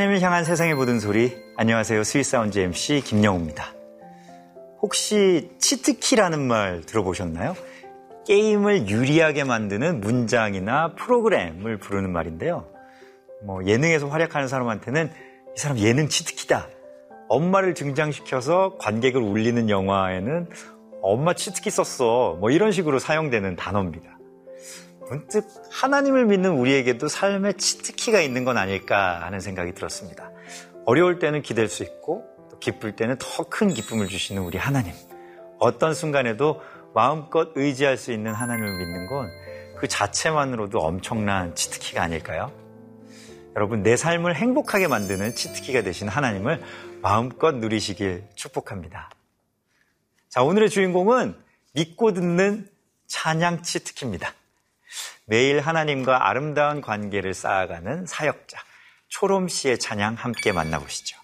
하나님을 향한 세상의 모든 소리. 안녕하세요. 스윗사운드 MC 김영우입니다. 혹시 치트키라는 말 들어보셨나요? 게임을 유리하게 만드는 문장이나 프로그램을 부르는 말인데요. 뭐 예능에서 활약하는 사람한테는 이 사람 예능 치트키다. 엄마를 등장시켜서 관객을 울리는 영화에는 엄마 치트키 썼어. 뭐 이런 식으로 사용되는 단어입니다. 문득 하나님을 믿는 우리에게도 삶에 치트키가 있는 건 아닐까 하는 생각이 들었습니다. 어려울 때는 기댈 수 있고 또 기쁠 때는 더 큰 기쁨을 주시는 우리 하나님. 어떤 순간에도 마음껏 의지할 수 있는 하나님을 믿는 건 그 자체만으로도 엄청난 치트키가 아닐까요? 여러분, 내 삶을 행복하게 만드는 치트키가 되신 하나님을 마음껏 누리시길 축복합니다. 자, 오늘의 주인공은 믿고 듣는 찬양 치트키입니다. 매일 하나님과 아름다운 관계를 쌓아가는 사역자, 초롬 씨의 찬양 함께 만나보시죠.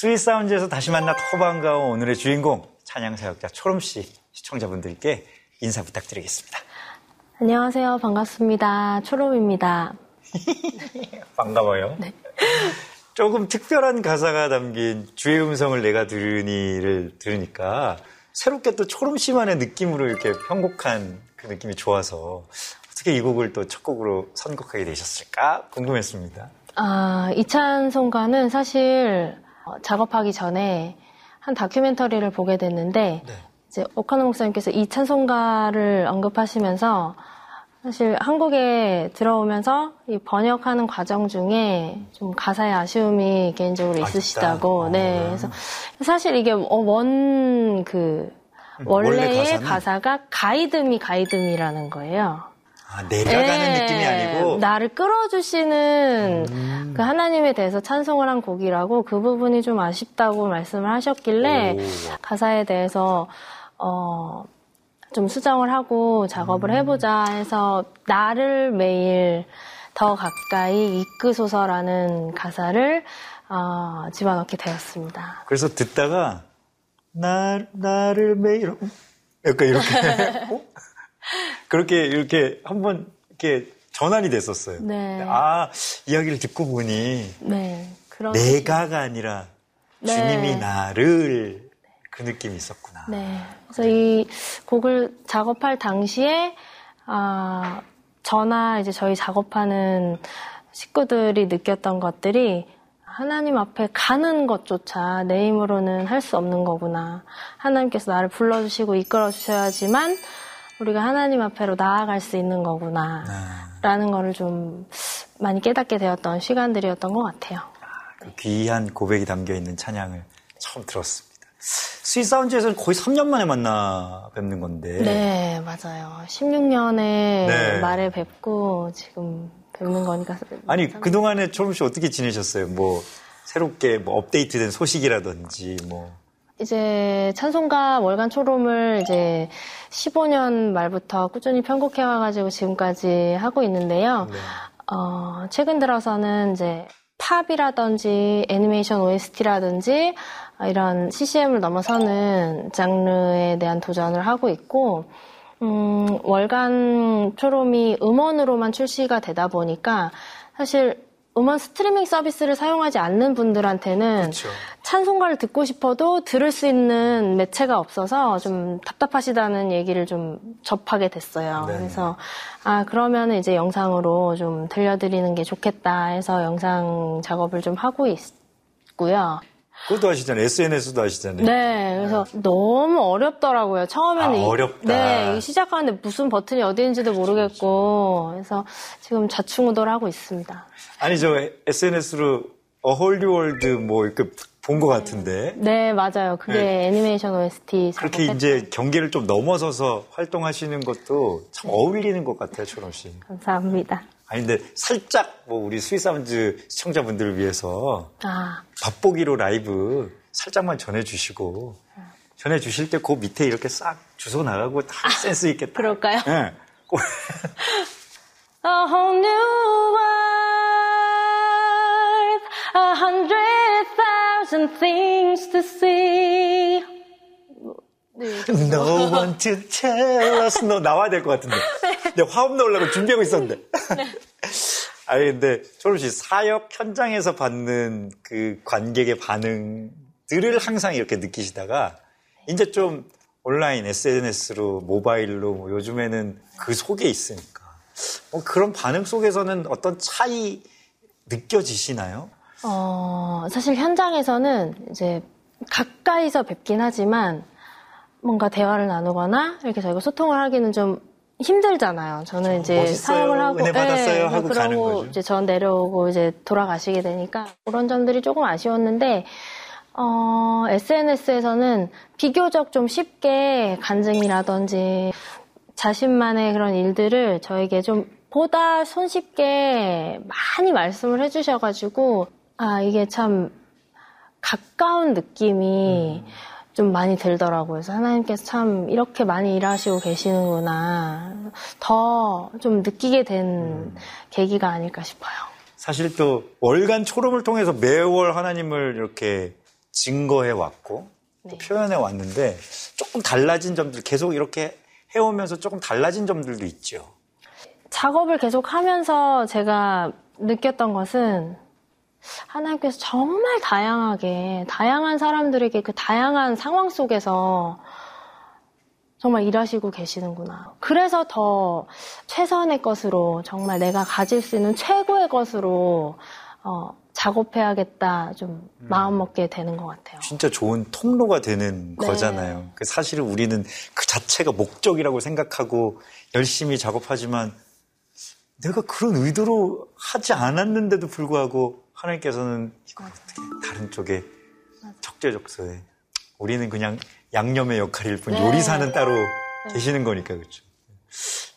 Sweet Sound에서 다시 만나 더 반가운 오늘의 주인공 찬양 사역자 초롬 씨 시청자분들께 인사 부탁드리겠습니다. 안녕하세요. 반갑습니다. 초롬입니다. 반가워요. 네. 조금 특별한 가사가 담긴 주의 음성을 내가 들으니를 들으니까 새롭게 또 초롬 씨만의 느낌으로 이렇게 편곡한 그 느낌이 좋아서 어떻게 이 곡을 또 첫 곡으로 선곡하게 되셨을까 궁금했습니다. 아, 이찬송가는 사실 어, 작업하기 전에 한 다큐멘터리를 보게 됐는데 네. 이제 오카노 목사님께서 이 찬송가를 언급하시면서 사실 한국에 들어오면서 이 번역하는 과정 중에 좀 가사의 아쉬움이 개인적으로 있으시다고. 아, 네. 그래서 사실 이게 어, 원그 음, 원래의 가사가 가이드미 가이드미라는 거예요. 아, 내가 가는 네, 느낌이 아니고 나를 끌어주시는 음. 그 하나님에 대해서 찬송을 한 곡이라고 그 부분이 좀 아쉽다고 말씀을 하셨길래 오. 가사에 대해서 어. 좀 수정을 하고 작업을 음. 해보자 해서 나를 매일 더 가까이 이끄소서라는 가사를 어, 집어넣게 되었습니다. 그래서 듣다가 나 나를 매일 어? 약간 이렇게 어? 그렇게 이렇게 한번 이렇게 전환이 됐었어요. 네. 아 이야기를 듣고 보니 네, 내가가 아니라 네. 주님이 나를 그 느낌이 있었구나. 네. 그래서 이 곡을 작업할 당시에 아 저나 이제 저희 작업하는 식구들이 느꼈던 것들이 하나님 앞에 가는 것조차 내 힘으로는 할 수 없는 거구나. 하나님께서 나를 불러주시고 이끌어 주셔야지만 우리가 하나님 앞에로 나아갈 수 있는 거구나. 네. 라는 거를 좀 많이 깨닫게 되었던 시간들이었던 것 같아요. 그 귀한 고백이 담겨 있는 찬양을 처음 들었습니다. 스윗사운즈에서는 거의 3년 만에 만나 뵙는 건데. 네, 맞아요. 16년에 네. 말에 뵙고 지금 뵙는 거니까. 아니, 그동안에 초롬 씨 어떻게 지내셨어요? 뭐, 새롭게 뭐 업데이트된 소식이라든지 뭐. 이제 찬송가 월간 초롬을 이제 15년 말부터 꾸준히 편곡해 와가지고 지금까지 하고 있는데요. 네. 어, 최근 들어서는 이제 팝이라든지 애니메이션 OST라든지 이런 CCM을 넘어서는 장르에 대한 도전을 하고 있고, 음, 월간 초롬이 음원으로만 출시가 되다 보니까 사실 음원 스트리밍 서비스를 사용하지 않는 분들한테는 그렇죠. 찬송가를 듣고 싶어도 들을 수 있는 매체가 없어서 좀 답답하시다는 얘기를 좀 접하게 됐어요. 네 그래서 아 그러면 이제 영상으로 좀 들려드리는 게 좋겠다 해서 영상 작업을 좀 하고 있고요. 그것도 하시잖아요. SNS도 하시잖아요. 네, 그래서 네. 너무 어렵더라고요. 처음에는 아, 어렵다. 네, 시작하는데 무슨 버튼이 어디 있는지도 모르겠고, 그래서 지금 좌충우돌 하고 있습니다. 아니 저 SNS로 A Whole New World 뭐 이렇게 본것 같은데. 네, 맞아요. 그게 네. 애니메이션 OST. 그렇게 이제 경계를 좀 넘어서서 활동하시는 것도 참 어울리는 것 같아요, 초롬 씨. 감사합니다. 아니 근데 살짝 뭐 우리 Sweet Sound 시청자분들을 위해서 아. 맛보기로 라이브 살짝만 전해주시고 전해주실 때 그 밑에 이렇게 싹 주소 나가고 다 아, 센스 있겠다. 그럴까요? 네. A whole new world, a hundred thousand things to see. No one to tell us. 너 나와야 될 것 같은데. 내 화음 넣으려고 준비하고 있었는데. 네. 아니, 근데, 초롬 씨, 사역 현장에서 받는 그 관객의 반응들을 항상 이렇게 느끼시다가, 이제 좀 온라인, SNS로, 모바일로, 뭐 요즘에는 그 속에 있으니까. 뭐 그런 반응 속에서는 어떤 차이 느껴지시나요? 어, 사실 현장에서는 이제 가까이서 뵙긴 하지만 뭔가 대화를 나누거나 이렇게 저희가 소통을 하기는 좀 힘들잖아요. 저는 이제 멋있어요. 사역을 하고 은혜 받았어요 네, 하고 거죠. 이제 전 내려오고 이제 돌아가시게 되니까 그런 점들이 조금 아쉬웠는데 어, SNS에서는 비교적 좀 쉽게 간증이라든지 자신만의 그런 일들을 저에게 좀 보다 손쉽게 많이 말씀을 해주셔가지고 아 이게 참 가까운 느낌이 음. 좀 많이 들더라고요. 그래서 하나님께서 참 이렇게 많이 일하시고 계시는구나. 더 좀 느끼게 된 음. 계기가 아닐까 싶어요. 사실 또 월간 초름을 통해서 매월 하나님을 이렇게 증거해 왔고 네. 표현해 왔는데 조금 달라진 점들 계속 이렇게 해오면서 조금 달라진 점들도 있죠. 작업을 계속 하면서 제가 느꼈던 것은 하나님께서 정말 다양하게, 다양한 사람들에게 그 다양한 상황 속에서 정말 일하시고 계시는구나. 그래서 더 최선의 것으로, 정말 내가 가질 수 있는 최고의 것으로, 어, 작업해야겠다, 좀 음. 마음 먹게 되는 것 같아요. 진짜 좋은 통로가 되는 네. 거잖아요. 그 사실은 우리는 그 자체가 목적이라고 생각하고 열심히 작업하지만 내가 그런 의도로 하지 않았는데도 불구하고 하나님께서는 이거 어떻게 다른 쪽에 적재적소에 우리는 그냥 양념의 역할일 뿐 네. 요리사는 따로 네. 계시는 거니까 그렇죠.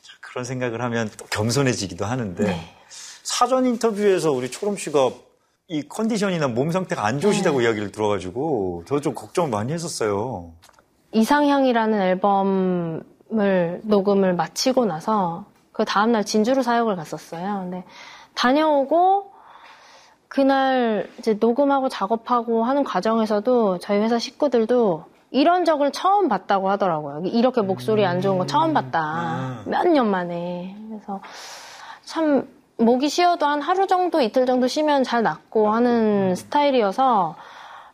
자, 그런 생각을 하면 또 겸손해지기도 하는데 네. 사전 인터뷰에서 우리 초롬 씨가 이 컨디션이나 몸 상태가 안 좋으시다고 네. 이야기를 들어가지고 저 좀 걱정을 많이 했었어요. 이상향이라는 앨범을 녹음을 마치고 나서 그 다음날 진주로 사역을 갔었어요. 근데 다녀오고 그날 이제 녹음하고 작업하고 하는 과정에서도 저희 회사 식구들도 이런 적을 처음 봤다고 하더라고요. 이렇게 목소리 안 좋은 거 처음 음. 봤다. 아. 몇년 만에. 그래서 참 목이 쉬어도 한 하루 정도 이틀 정도 쉬면 잘 낫고 하는 스타일이어서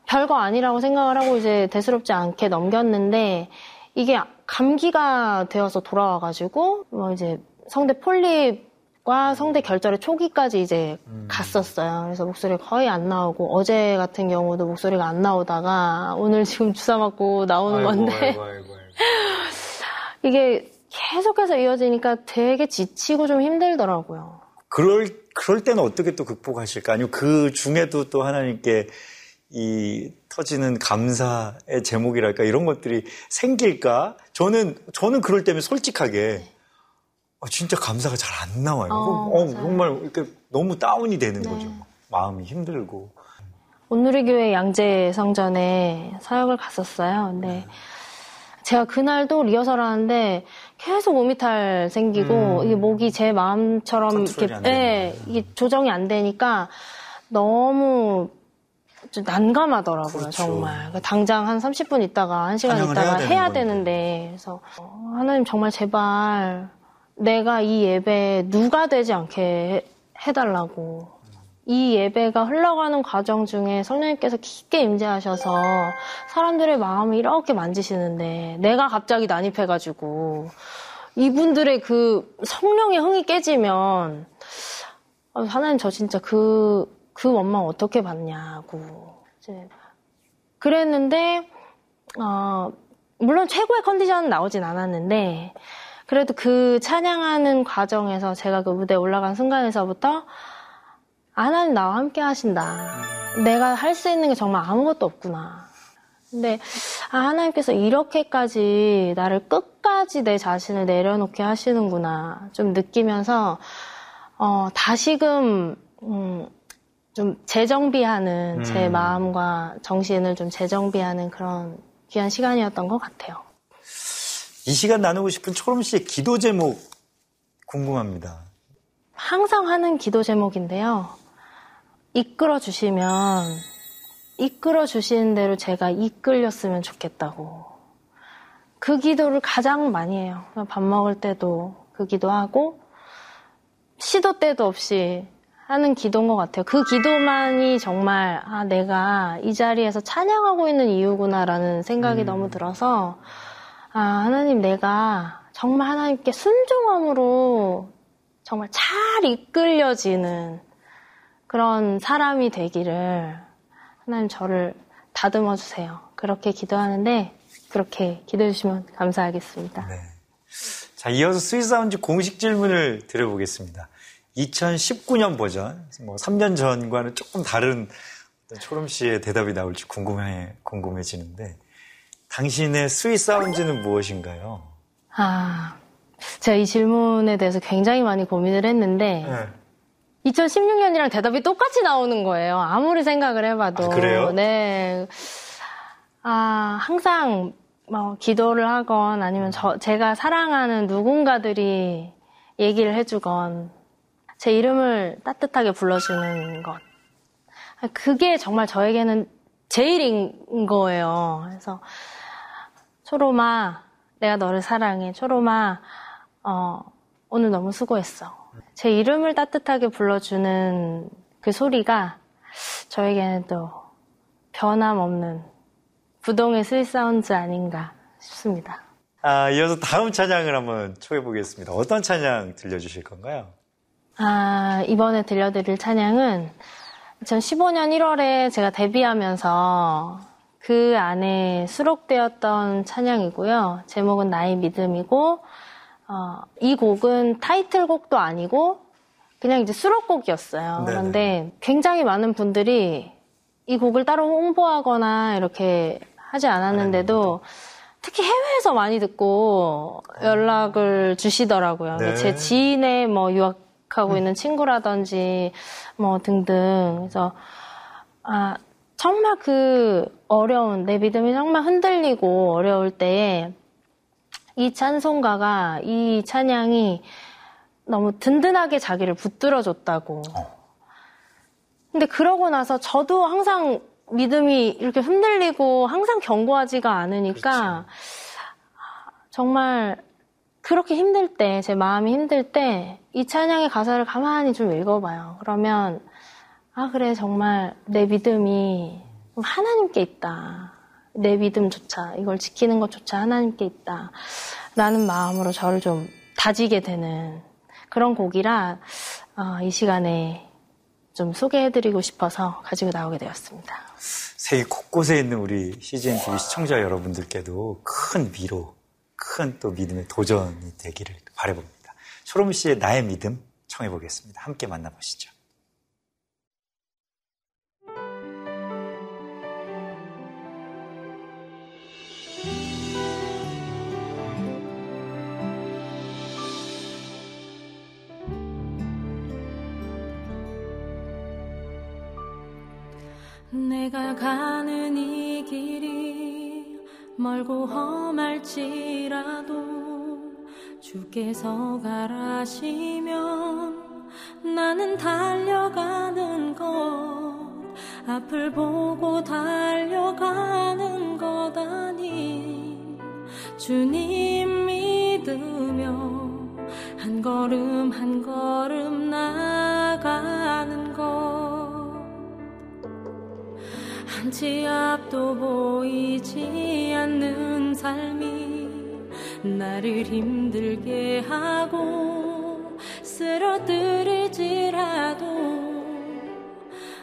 별거 아니라고 생각을 하고 이제 대수롭지 않게 넘겼는데 이게 감기가 되어서 돌아와가지고 뭐 이제 성대 폴립 과 성대 결절의 초기까지 이제 음. 갔었어요. 그래서 목소리가 거의 안 나오고 어제 같은 경우도 목소리가 안 나오다가 오늘 지금 주사 맞고 나오는 아이고, 건데 아이고, 아이고, 이게 계속해서 이어지니까 되게 지치고 좀 힘들더라고요. 그럴 그럴 때는 어떻게 또 극복하실까? 아니면 그 중에도 또 하나님께 이 터지는 감사의 제목이랄까 이런 것들이 생길까? 저는 저는 그럴 때면 솔직하게 네. 어, 진짜 감사가 잘 안 나와요. 어, 어, 정말 이렇게 너무 다운이 되는 네. 거죠. 마음이 힘들고. 온누리교회 양재성전에 사역을 갔었어요. 근데 네. 제가 그날도 리허설 하는데 계속 오미탈 생기고 음. 이게 목이 제 마음처럼 이렇게 네, 이게 조정이 안 되니까 너무 난감하더라고요, 그렇죠. 정말. 그러니까 당장 한 30분 있다가, 1시간 있다가 해야, 해야 되는데. 그래서, 어, 하나님 정말 제발 내가 이 예배에 누가 되지 않게 해달라고. 이 예배가 흘러가는 과정 중에 성령님께서 깊게 임재하셔서 사람들의 마음을 이렇게 만지시는데 내가 갑자기 난입해가지고 이분들의 그 성령의 흥이 깨지면 아, 하나님 저 진짜 그, 그 원망 어떻게 받냐고. 그랬는데, 어, 물론 최고의 컨디션은 나오진 않았는데, 그래도 그 찬양하는 과정에서 제가 그 무대에 올라간 순간에서부터 하나님 나와 함께 하신다. 내가 할 수 있는 게 정말 아무것도 없구나. 근데 아, 하나님께서 이렇게까지 나를 끝까지 내 자신을 내려놓게 하시는구나 좀 느끼면서 어, 다시금 음, 좀 재정비하는 음. 제 마음과 정신을 좀 재정비하는 그런 귀한 시간이었던 것 같아요. 이 시간 나누고 싶은 초롬 씨의 기도 제목 궁금합니다. 항상 하는 기도 제목인데요. 이끌어 주시면 이끌어 주시는 대로 제가 이끌렸으면 좋겠다고. 그 기도를 가장 많이 해요. 밥 먹을 때도 그 기도하고 시도 때도 없이 하는 기도인 것 같아요. 그 기도만이 정말 아 내가 이 자리에서 찬양하고 있는 이유구나라는 생각이 음. 너무 들어서 아, 하나님 내가 정말 하나님께 순종함으로 정말 잘 이끌려지는 그런 사람이 되기를 하나님 저를 다듬어 주세요. 그렇게 기도하는데 그렇게 기도해 주시면 감사하겠습니다. 네. 자, 이어서 Sweet Sound 공식 질문을 드려보겠습니다. 2019년 버전, 뭐 3년 전과는 조금 다른 초롬 씨의 대답이 나올지 궁금해, 궁금해지는데, 당신의 Sweet Sound는 무엇인가요? 아, 제가 이 질문에 대해서 굉장히 많이 고민을 했는데 네. 2016년이랑 대답이 똑같이 나오는 거예요. 아무리 생각을 해봐도. 아, 그래요? 네. 아, 항상 뭐 기도를 하건 아니면 저, 제가 사랑하는 누군가들이 얘기를 해주건 제 이름을 따뜻하게 불러주는 것. 그게 정말 저에게는 제일인 거예요. 그래서 초롬아, 내가 너를 사랑해. 초롬아, 어, 오늘 너무 수고했어. 제 이름을 따뜻하게 불러주는 그 소리가 저에게는 또 변함없는 부동의 Sweet Sound 아닌가 싶습니다. 아, 이어서 다음 찬양을 한번 청해 보겠습니다. 어떤 찬양 들려주실 건가요? 아, 이번에 들려드릴 찬양은 2015년 1월에 제가 데뷔하면서 그 안에 수록되었던 찬양이고요. 제목은 나의 믿음이고, 어, 이 곡은 타이틀곡도 아니고, 그냥 이제 수록곡이었어요. 네네. 그런데 굉장히 많은 분들이 이 곡을 따로 홍보하거나 이렇게 하지 않았는데도 특히 해외에서 많이 듣고 연락을 주시더라고요. 네. 제 지인의 뭐 유학하고 음. 있는 친구라든지 뭐 등등. 그래서 아 정말 그 어려운 내 믿음이 정말 흔들리고 어려울 때에 이 찬송가가 이 찬양이 너무 든든하게 자기를 붙들어 줬다고. 어. 근데 그러고 나서 저도 항상 믿음이 이렇게 흔들리고 항상 견고하지가 않으니까 그렇죠. 정말 그렇게 힘들 때, 제 마음이 힘들 때, 이 찬양의 가사를 가만히 좀 읽어봐요. 그러면, 아, 그래, 정말 내 믿음이 하나님께 있다. 내 믿음조차, 이걸 지키는 것조차 하나님께 있다. 라는 마음으로 저를 좀 다지게 되는 그런 곡이라, 어, 이 시간에 좀 소개해드리고 싶어서 가지고 나오게 되었습니다. 세계 곳곳에 있는 우리 CGN TV 시청자 여러분들께도 큰 위로, 큰 또 믿음의 도전이 되기를 바라봅니다. 초롬 씨의 나의 믿음 청해보겠습니다. 함께 만나보시죠. 내가 가는 이 길이 멀고 험할지라도 주께서 가라시면 나는 달려가는 것 앞을 보고 달려가는 것 아니. 주님 믿으며 한 걸음 한 걸음 나가는 것 한치 앞도 보이지 않는 삶이 나를 힘들게 하고 쓰러뜨릴지라도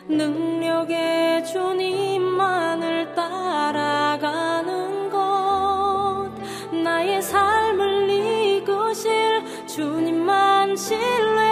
능력의 주님만을 따라가는 것 나의 삶을 이끄실 주님만 신뢰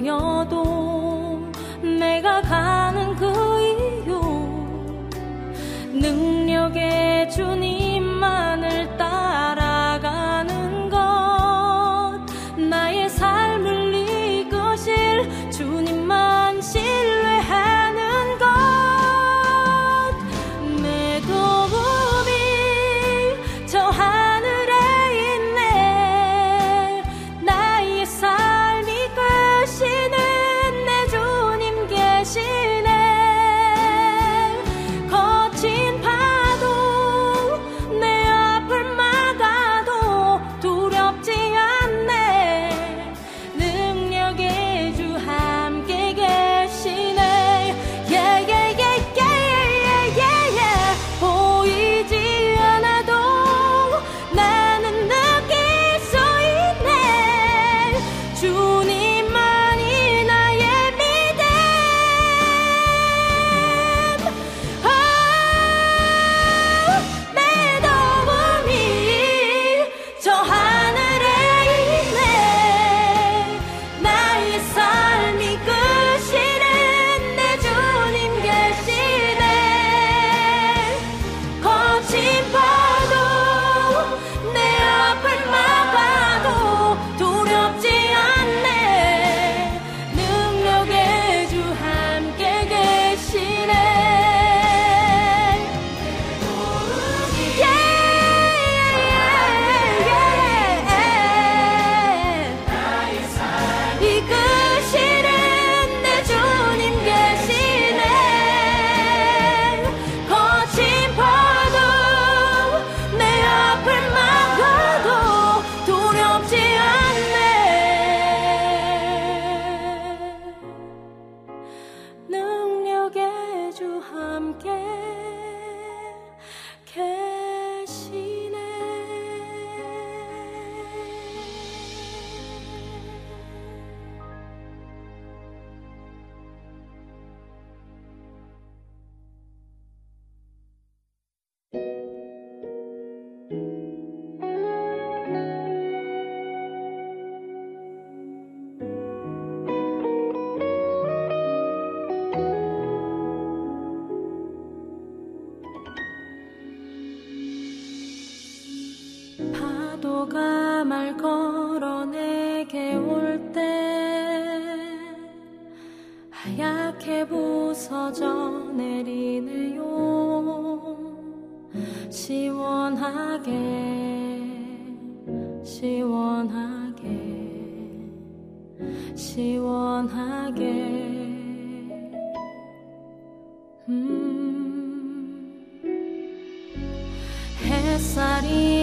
보여도 내가 가는 그 이유 능력의 내려올 때 하얗게 부서져 내리네요. 시원하게 시원하게 시원하게. 음 햇살이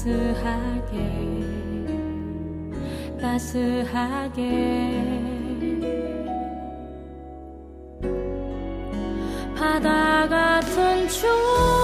따스하게 따스하게. 바다 같은 춤내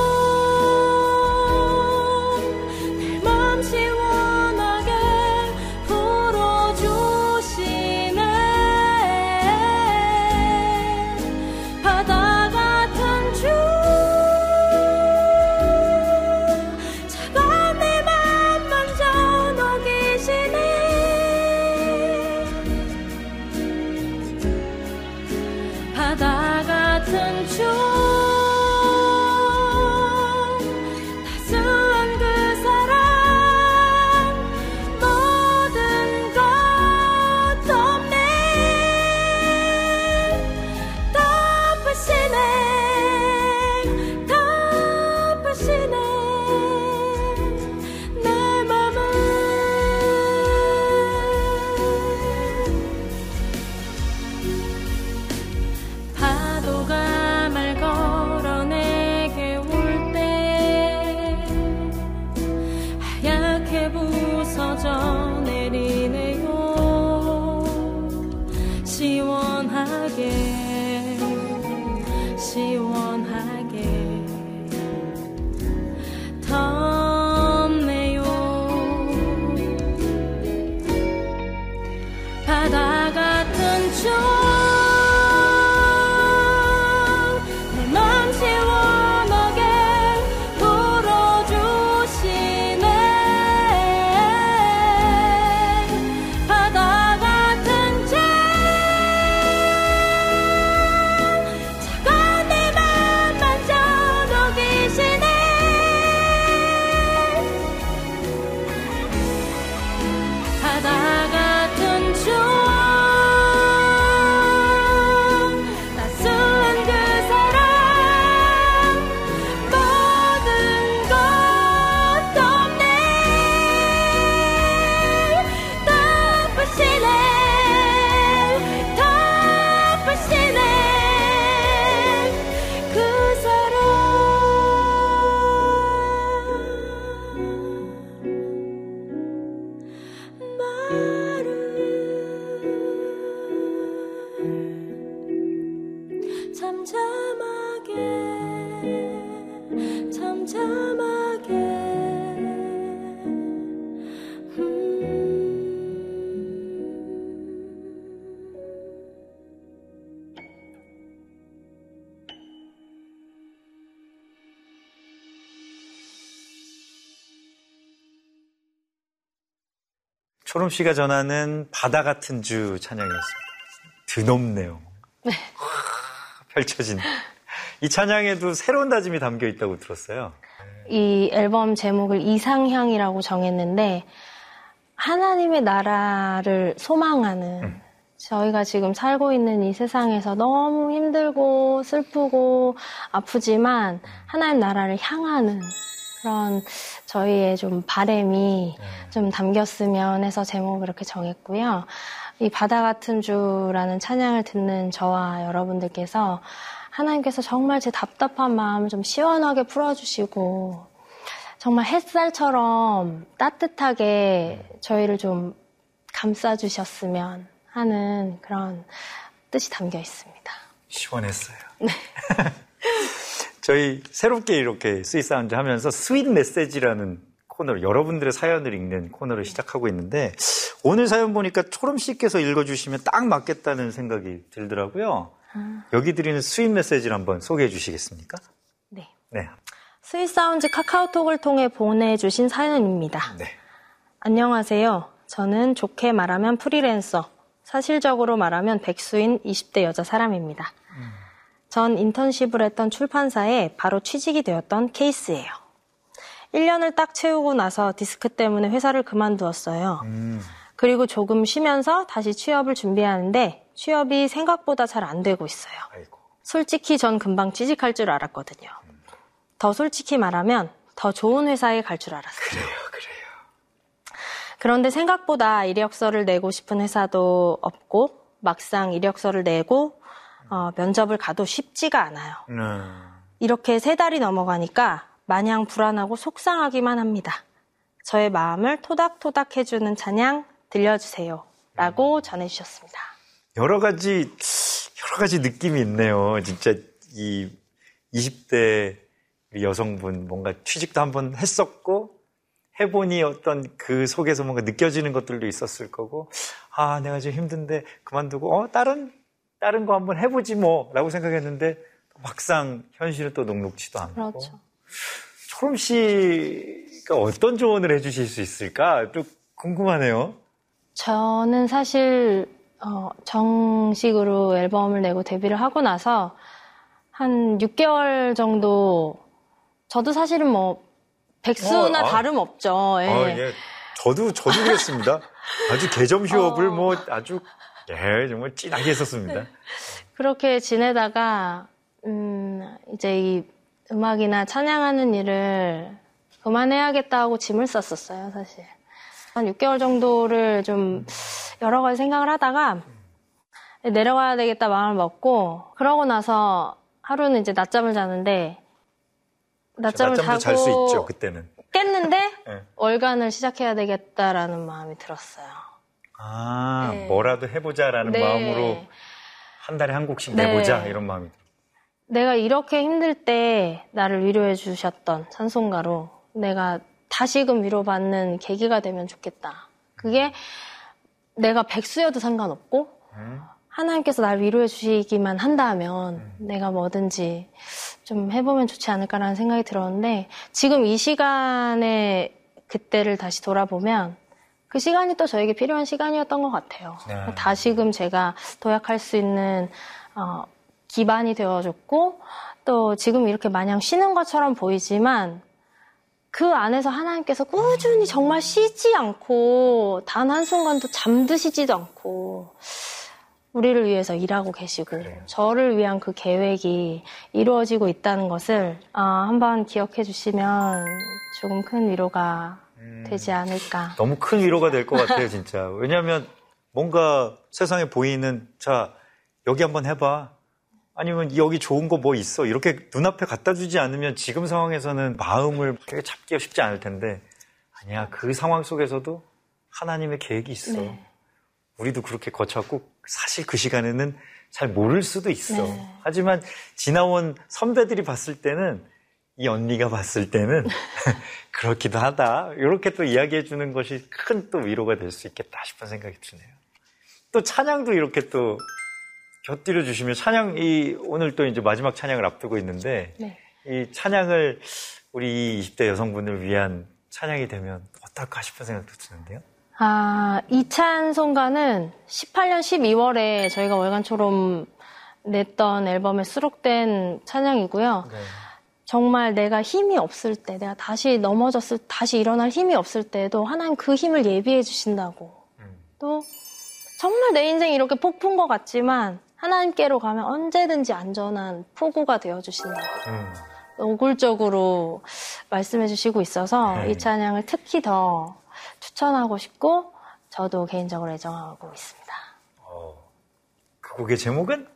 초롬 씨가 전하는 바다 같은 주 찬양이었습니다. 드높네요. 와, 펼쳐진. 이 찬양에도 새로운 다짐이 담겨 있다고 들었어요. 이 앨범 제목을 이상향이라고 정했는데 하나님의 나라를 소망하는 저희가 지금 살고 있는 이 세상에서 너무 힘들고 슬프고 아프지만 하나님 나라를 향하는 그런 저희의 좀 바램이 좀 담겼으면 해서 제목을 이렇게 정했고요. 이 바다 같은 주라는 찬양을 듣는 저와 여러분들께서 하나님께서 정말 제 답답한 마음을 좀 시원하게 풀어주시고 정말 햇살처럼 따뜻하게 저희를 좀 감싸주셨으면 하는 그런 뜻이 담겨 있습니다. 시원했어요. 저희 새롭게 이렇게 Sweet Sound 하면서 Sweet Message라는 코너를 여러분들의 사연을 읽는 코너를 시작하고 있는데 오늘 사연 보니까 초롬 씨께서 읽어주시면 딱 맞겠다는 생각이 들더라고요. 여기 드리는 Sweet Message를 한번 소개해 주시겠습니까? 네. 네. Sweet Sound 카카오톡을 통해 보내주신 사연입니다. 네. 안녕하세요. 저는 좋게 말하면 프리랜서, 사실적으로 말하면 백수인 20대 여자 사람입니다. 전 인턴십을 했던 출판사에 바로 취직이 되었던 케이스예요. 1년을 딱 채우고 나서 디스크 때문에 회사를 그만두었어요. 음. 그리고 조금 쉬면서 다시 취업을 준비하는데 취업이 생각보다 잘 안 되고 있어요. 아이고. 솔직히 전 금방 취직할 줄 알았거든요. 더 솔직히 말하면 더 좋은 회사에 갈 줄 알았어요. 그래요, 그래요. 그런데 생각보다 이력서를 내고 싶은 회사도 없고 막상 이력서를 내고 어, 면접을 가도 쉽지가 않아요. 음. 이렇게 세 달이 넘어가니까 마냥 불안하고 속상하기만 합니다. 저의 마음을 토닥토닥 해주는 찬양 들려주세요. 라고 전해주셨습니다. 여러 가지, 여러 가지 느낌이 있네요. 진짜 이 20대 여성분 뭔가 취직도 한번 했었고, 해보니 어떤 그 속에서 뭔가 느껴지는 것들도 있었을 거고, 아, 내가 지금 힘든데 그만두고, 어, 다른, 다른 거 한번 해보지 뭐, 라고 생각했는데, 막상 현실은 또 녹록지도 않고. 그렇죠. 초롬 씨가 어떤 조언을 해주실 수 있을까? 또 궁금하네요. 저는 사실 어, 정식으로 앨범을 내고 데뷔를 하고 나서 한 6개월 정도 저도 사실은 뭐 백수나 어, 아. 다름 없죠. 예. 아, 예. 저도, 저도 그랬습니다. 아주 개점 휴업을 뭐 아주, 예, 정말 진하게 했었습니다. 그렇게 지내다가 음, 이제 이 음악이나 찬양하는 일을 그만해야겠다고 짐을 쌌었어요, 사실. 한 6개월 정도를 좀 여러 가지 생각을 하다가 내려가야 되겠다 마음을 먹고 그러고 나서 하루는 이제 낮잠을 자는데 낮잠을 자고 잘 수 있죠, 그때는. 깼는데 네. 월간을 시작해야 되겠다라는 마음이 들었어요. 아, 네. 뭐라도 해보자라는 네. 마음으로 한 달에 한 곡씩 네. 내보자, 이런 마음이. 내가 이렇게 힘들 때 나를 위로해 주셨던 찬송가로 내가 다시금 위로받는 계기가 되면 좋겠다. 그게 내가 백수여도 상관없고 음? 하나님께서 날 위로해 주시기만 한다면 내가 뭐든지 좀 해보면 좋지 않을까라는 생각이 들었는데 지금 이 시간에 그때를 다시 돌아보면 그 시간이 또 저에게 필요한 시간이었던 것 같아요. 네. 다시금 제가 도약할 수 있는 어, 기반이 되어줬고 또 지금 이렇게 마냥 쉬는 것처럼 보이지만 그 안에서 하나님께서 꾸준히 정말 쉬지 않고 단 한순간도 잠드시지도 않고 우리를 위해서 일하고 계시고 그래요. 저를 위한 그 계획이 이루어지고 있다는 것을 어, 한번 기억해 주시면 조금 큰 위로가 음. 되지 않을까. 너무 큰 위로가 될 것 같아요, 진짜. 왜냐하면 뭔가 세상에 보이는, 자, 여기 한번 해봐. 아니면 여기 좋은 거 뭐 있어. 이렇게 눈앞에 갖다 주지 않으면 지금 상황에서는 마음을 되게 잡기가 쉽지 않을 텐데, 아니야. 그 상황 속에서도 하나님의 계획이 있어. 네. 우리도 그렇게 거쳤고, 사실 그 시간에는 잘 모를 수도 있어. 네. 하지만 지나온 선배들이 봤을 때는, 이 언니가 봤을 때는, 그렇기도 하다. 이렇게 또 이야기해 주는 것이 큰 또 위로가 될 수 있겠다 싶은 생각이 드네요. 또 찬양도 이렇게 또 곁들여 주시면 찬양, 이, 오늘 또 이제 마지막 찬양을 앞두고 있는데, 네. 이 찬양을 우리 20대 여성분을 위한 찬양이 되면 어떨까 싶은 생각도 드는데요. 아, 이찬 송가는 18년 12월에 저희가 월간처럼 냈던 앨범에 수록된 찬양이고요. 네. 정말 내가 힘이 없을 때, 내가 다시 넘어졌을, 다시 일어날 힘이 없을 때도 하나님 그 힘을 예비해 주신다고. 음. 또 정말 내 인생이 이렇게 폭풍 것 같지만 하나님께로 가면 언제든지 안전한 포구가 되어 주신다고. 음. 노골적으로 말씀해 주시고 있어서 네. 이 찬양을 특히 더 추천하고 싶고 저도 개인적으로 애정하고 있습니다. 어, 그 곡의 제목은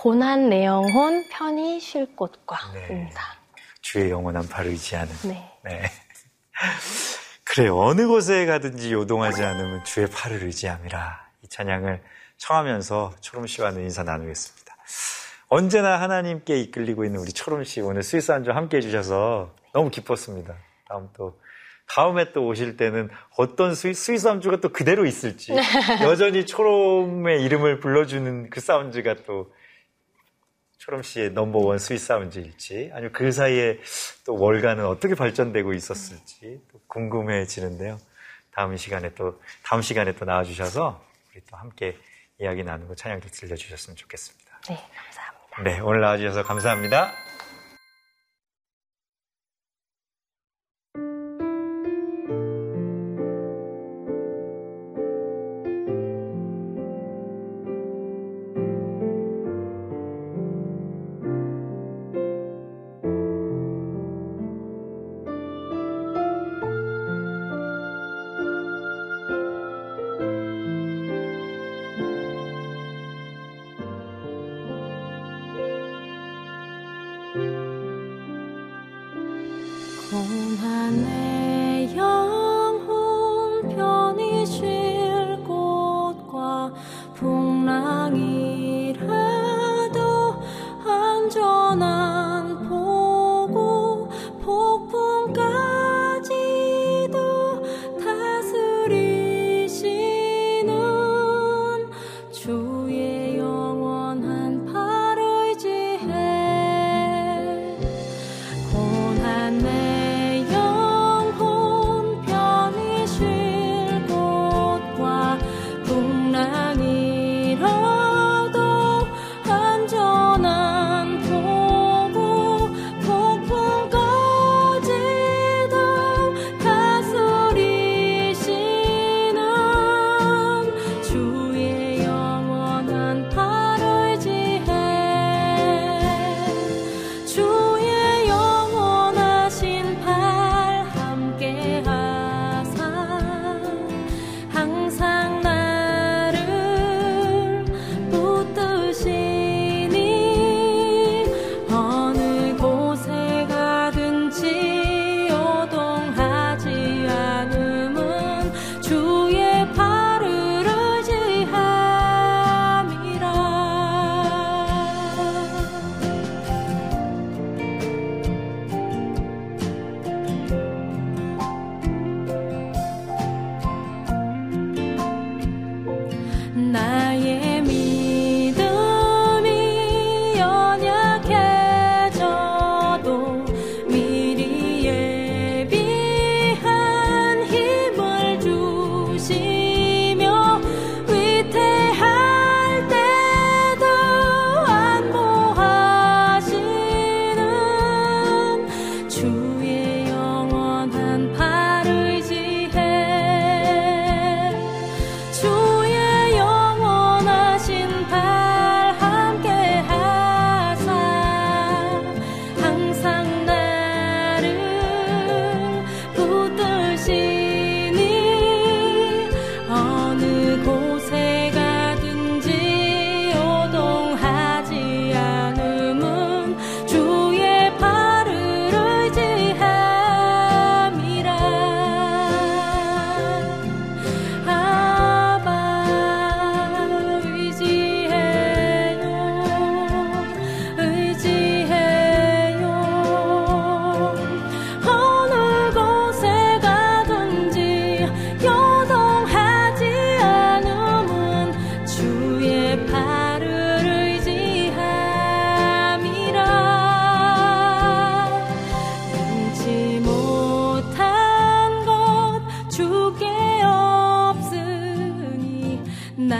고난 내 영혼 편히 쉴 곳과입니다. 주의 영원한 발을 의지하는. 네. 네. 그래요. 어느 곳에 가든지 요동하지 않으면 주의 팔을 의지함이라. 이 찬양을 청하면서 초롬 씨와는 인사 나누겠습니다. 언제나 하나님께 이끌리고 있는 우리 초롬 씨 오늘 스위스 한주 함께 해주셔서 너무 기뻤습니다. 다음 또 다음에 또 오실 때는 어떤 스위, 스위스 함주가 또 그대로 있을지 여전히 초롬의 이름을 불러주는 그 사운드가 또 초롬 씨의 넘버원 스위스 사운드일지 아니면 그 사이에 또 월간은 어떻게 발전되고 있었을지 또 궁금해지는데요. 다음 시간에 또 다음 시간에 또 나와주셔서 우리 또 함께 이야기 나누고 찬양도 들려주셨으면 좋겠습니다. 네, 감사합니다. 네, 오늘 나와주셔서 감사합니다.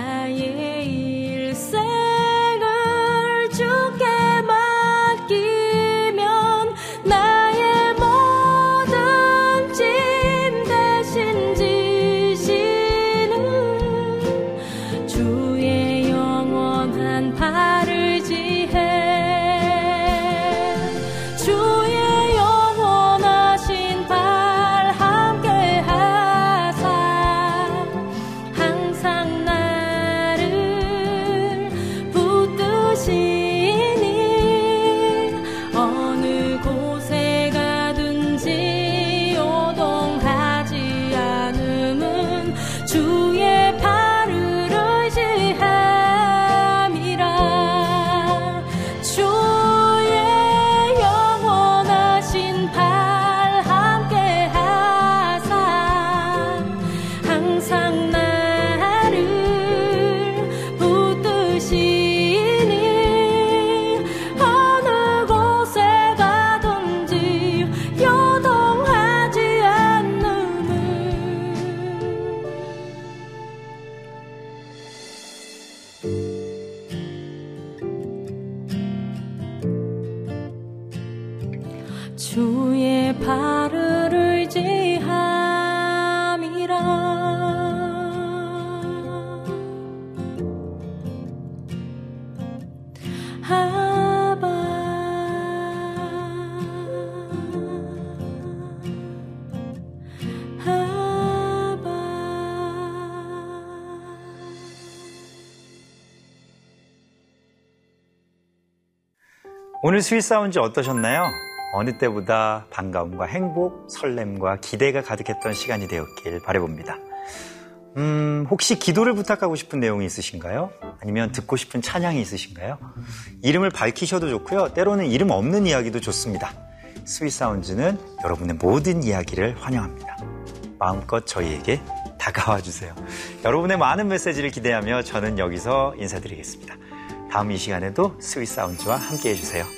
나 오늘 Sweet Sounds 어떠셨나요? 어느 때보다 반가움과 행복, 설렘과 기대가 가득했던 시간이 되었길 바라봅니다. 음, 혹시 기도를 부탁하고 싶은 내용이 있으신가요? 아니면 듣고 싶은 찬양이 있으신가요? 이름을 밝히셔도 좋고요. 때로는 이름 없는 이야기도 좋습니다. 스윗 사운즈는 여러분의 모든 이야기를 환영합니다. 마음껏 저희에게 다가와 주세요. 여러분의 많은 메시지를 기대하며 저는 여기서 인사드리겠습니다. 다음 이 시간에도 스윗 사운즈와 함께 해주세요.